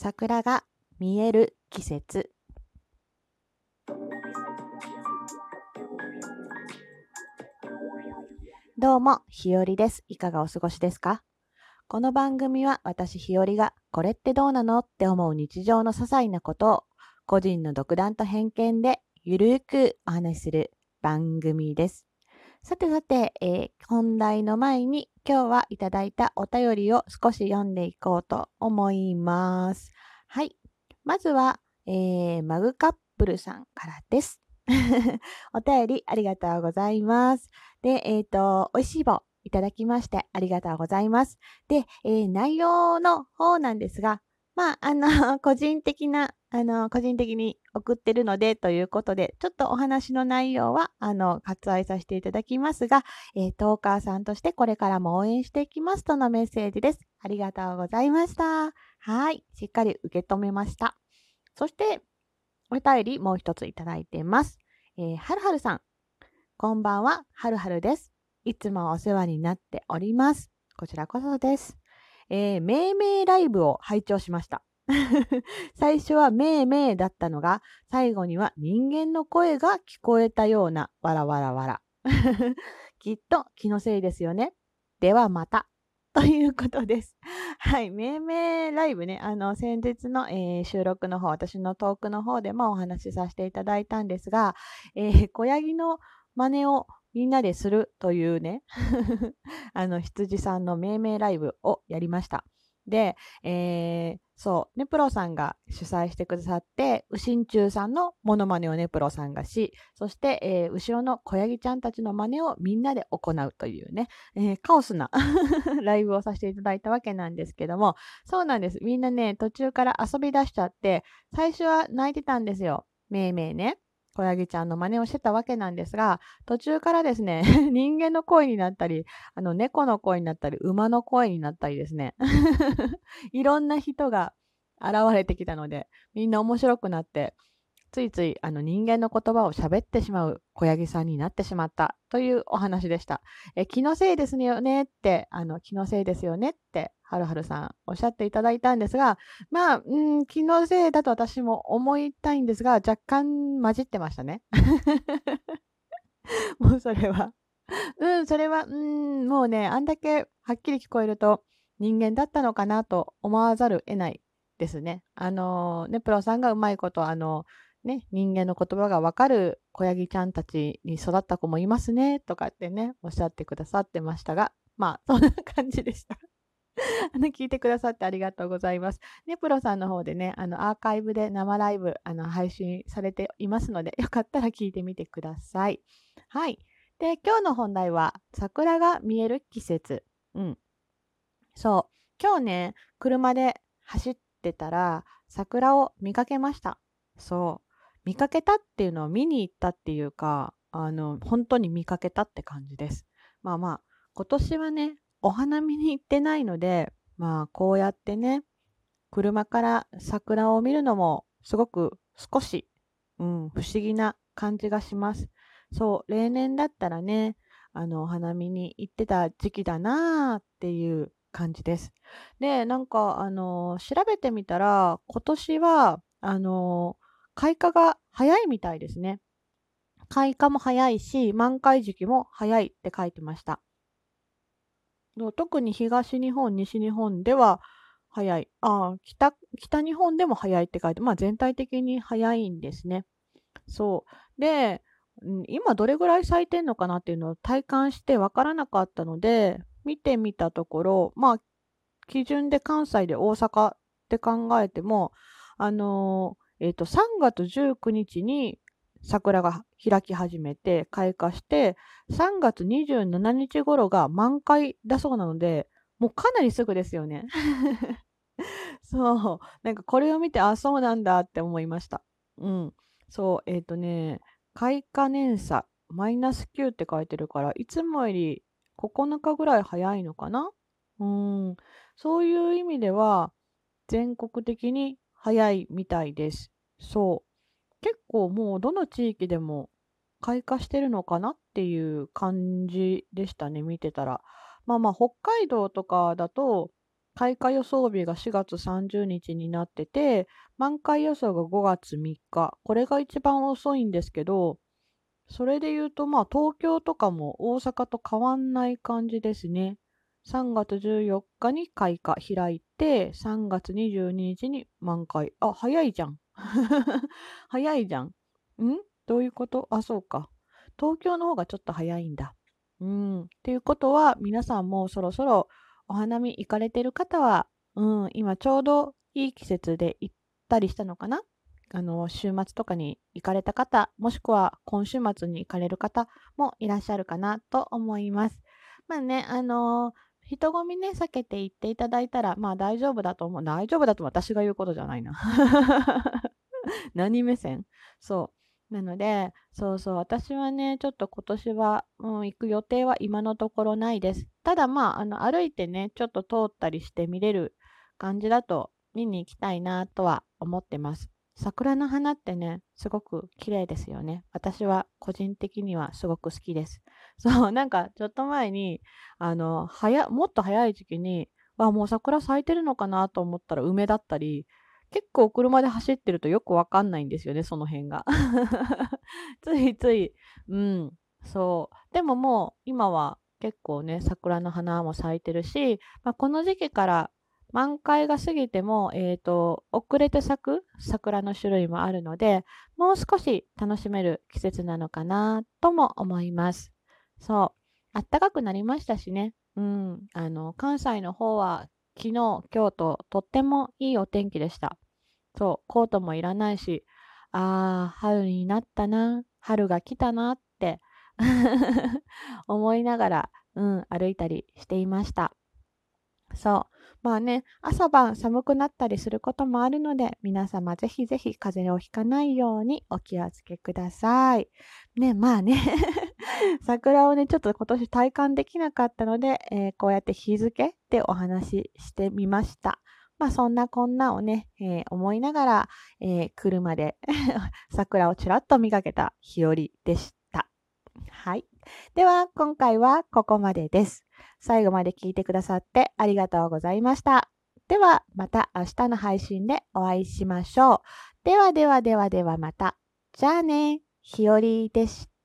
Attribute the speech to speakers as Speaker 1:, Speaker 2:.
Speaker 1: 桜が見える季節どうも、ひよりです。いかがお過ごしですか？この番組は私ひよりがこれってどうなのって思う日常の些細なことを個人の独断と偏見でゆるくお話しする番組です。さてさて、えー、本題の前に今日はいただいたお便りを少し読んでいこうと思います。はい。まずは、えー、マグカップルさんからです。お便りありがとうございます。で、えっ、ー、と、美味しい棒いただきましてありがとうございます。で、えー、内容の方なんですが、まあ、あの、個人的な、あの、個人的に送ってるのでということで、ちょっとお話の内容は、あの、割愛させていただきますが、えー、トーカーさんとしてこれからも応援していきますとのメッセージです。ありがとうございました。はい。しっかり受け止めました。そして、お便りもう一ついただいています。えー、はるはるさん。こんばんは、はるはるです。いつもお世話になっております。こちらこそです。えー、めいめいライブを拝聴しました。最初はめいめいだったのが、最後には人間の声が聞こえたような、わらわらわら。きっと気のせいですよね。ではまた。ということです。はい。めいめいライブね、あの、先日の、えー、収録の方、私のトークの方でもお話しさせていただいたんですが、えー、小ヤギの真似をみんなでするというね あの、羊さんの命名ライブをやりました。で、えー、そう、ネプロさんが主催してくださって、ウシンチュウさんのモノマネをネプロさんがし、そして、えー、後ろの小ヤギちゃんたちの真似をみんなで行うというね、えー、カオスな ライブをさせていただいたわけなんですけども、そうなんです。みんなね、途中から遊び出しちゃって、最初は泣いてたんですよ。めいめいね。小ヤギちゃんの真似をしてたわけなんですが、途中からですね、人間の声になったり、あの猫の声になったり、馬の声になったりですね、いろんな人が現れてきたので、みんな面白くなって、ついついあの人間の言葉を喋ってしまう小ヤギさんになってしまったというお話でした。え気のせいですよねって、あの気のせいですよねって、はるはるさんおっしゃっていただいたんですが、まあ、うん、気のせいだと私も思いたいんですが、若干混じってましたね。もうそれは。うん、それは、うん、もうね、あんだけはっきり聞こえると人間だったのかなと思わざる得ないですね。あのね、プロさんがうまいこと、あのね、人間の言葉がわかる子ヤギちゃんたちに育った子もいますね、とかってね、おっしゃってくださってましたが、まあ、そんな感じでした。あの聞いてくださってありがとうございます。ね、プロさんの方でね、あのアーカイブで生ライブあの配信されていますので、よかったら聞いてみてください。はい。で、今日の本題は、桜が見える季節。うん。そう。今日ね、車で走ってたら、桜を見かけました。そう。見かけたっていうのは見に行ったっていうか、あの、本当に見かけたって感じです。まあまあ、今年はね、お花見に行ってないので、まあ、こうやってね、車から桜を見るのもすごく少し、うん、不思議な感じがします。そう、例年だったらね、あの、お花見に行ってた時期だなーっていう感じです。で、なんか、あの、調べてみたら、今年は、あの、開花が早いみたいですね。開花も早いし、満開時期も早いって書いてました。特に東日本、西日本では早い。あ北、北日本でも早いって書いて、まあ全体的に早いんですね。そう。で、今どれぐらい咲いてんのかなっていうのを体感してわからなかったので、見てみたところ、まあ、基準で関西で大阪って考えても、あのーえっ、ー、と、3月19日に桜が開き始めて開花して、3月27日頃が満開だそうなので、もうかなりすぐですよね。そう。なんかこれを見て、あ、そうなんだって思いました。うん。そう。えっ、ー、とね、開花年差、マイナス9って書いてるから、いつもより9日ぐらい早いのかな？うん。そういう意味では、全国的に早いみたいです。そう。結構もうどの地域でも開花してるのかなっていう感じでしたね、見てたら。まあまあ、北海道とかだと開花予想日が4月30日になってて、満開予想が5月3日。これが一番遅いんですけど、それで言うと、まあ、東京とかも大阪と変わんない感じですね。3月14日に開花開いて、3月22日に満開。あ、早いじゃん。早いじゃん。ん？どういうこと？あ、そうか。東京の方がちょっと早いんだ。うん。っていうことは、皆さんもそろそろお花見行かれてる方は、うん、今ちょうどいい季節で行ったりしたのかな？あの、週末とかに行かれた方、もしくは今週末に行かれる方もいらっしゃるかなと思います。まあね、あのー、人混みね、避けて行っていただいたら、まあ大丈夫だと思う。大丈夫だと私が言うことじゃないな。何目線？そう。なので、そうそう、私はね、ちょっと今年は、うん、行く予定は今のところないです。ただまあ、あの、歩いてね、ちょっと通ったりして見れる感じだと見に行きたいなとは思ってます。桜の花ってね、すごく綺麗ですよね。私は個人的にはすごく好きです。そう、なんかちょっと前に、あの、早、もっと早い時期に、わ、もう桜咲いてるのかなと思ったら梅だったり、結構車で走ってるとよくわかんないんですよね、その辺が。ついつい、うん、そう。でももう今は結構ね、桜の花も咲いてるし、まあ、この時期から満開が過ぎても、えっ、ー、と、遅れて咲く桜の種類もあるので、もう少し楽しめる季節なのかなとも思います。そう。暖かくなりましたしね。うん。あの、関西の方は昨日、今日ととってもいいお天気でした。そう。コートもいらないし、ああ、春になったな。春が来たなって 思いながら、うん、歩いたりしていました。そう。まあね、朝晩寒くなったりすることもあるので、皆様ぜひぜひ風邪をひかないようにお気をつけください。ね、まあね 桜をね、ちょっと今年体感できなかったので、えー、こうやって日付でお話ししてみました。まあそんなこんなをね、えー、思いながら、えー、車で 桜をちらっと見かけた日和でした。はい。では、今回はここまでです。最後まで聞いてくださってありがとうございました。では、また明日の配信でお会いしましょう。ではではではではまた。じゃあね、ひよりでした。